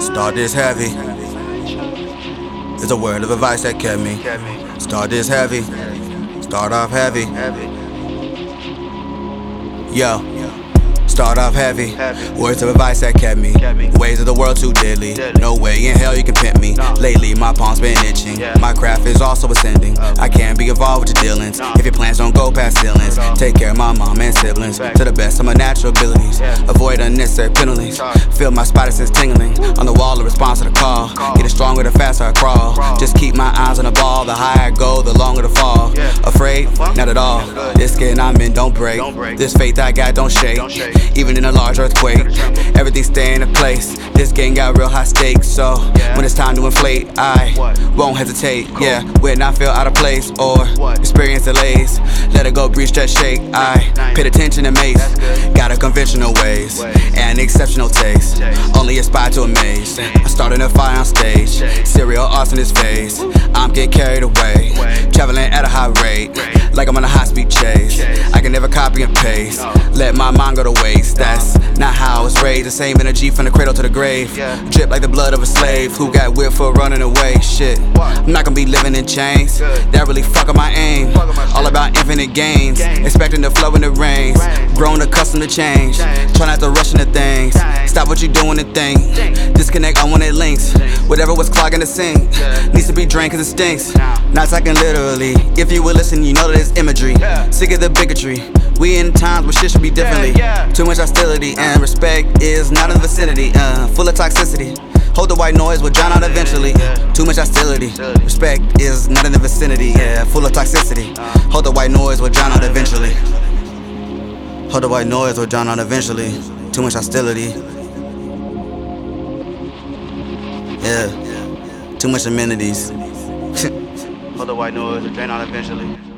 Start this heavy. It's a word of advice that kept me. Start this heavy. Start off heavy. Yo. Start off heavy. Words of advice that kept me. Ways of the world too deadly. No way in hell you can pimp me. Lately, my palms been itching. My craft is also ascending. I can't be involved with your dealings. If your plans don't go past ceilings, take care of my mom and siblings to the best of my natural abilities. Avoid unnecessary penalties. Feel my spider sense tingling. On the wall, the response to the call. The longer the fall. Afraid? Not at all. This skin I'm in don't break. This faith I got don't shake. Even in a large earthquake, everything stay in place. This game got real high stakes, so when it's time to inflate, I won't hesitate. Yeah, when I feel out of place or experience delays, let it go, breathe, stretch, shake. I paid attention and mace. Got a conventional ways and exceptional taste. Only aspire to amaze. I started a fire on stage, serial arts in his face. I'm getting carried away, traveling at a high rate, like I'm on a high speed chase. I can never copy and paste. Let my mind go to waste. That's not how I was raised. The same energy from the cradle to the grave. Drip like the blood of a slave who got whipped for running away. Shit, I'm not gonna be living in chains. That really fuck up my aim. All about infinite gains, expecting the flow in the rains. Grown accustomed to change. Try not to rush into things. Stop what you're doing and think. Disconnect on when it links. Whatever was clogging the sink needs to be drained cause it stinks. Not talking literally. If you would listen, you know that it's imagery. Sick of the bigotry. We in times where shit should be differently. Too much hostility and respect is not in the vicinity. Uh, full of toxicity. Hold the white noise, will drown out eventually. Too much hostility. Respect is not in the vicinity. Yeah, full of toxicity. Hold the white noise, will drown out eventually. Hold the white noise, will drown out eventually. Too much hostility. Yeah, too much amenities. Hold the white noise, will drown out eventually.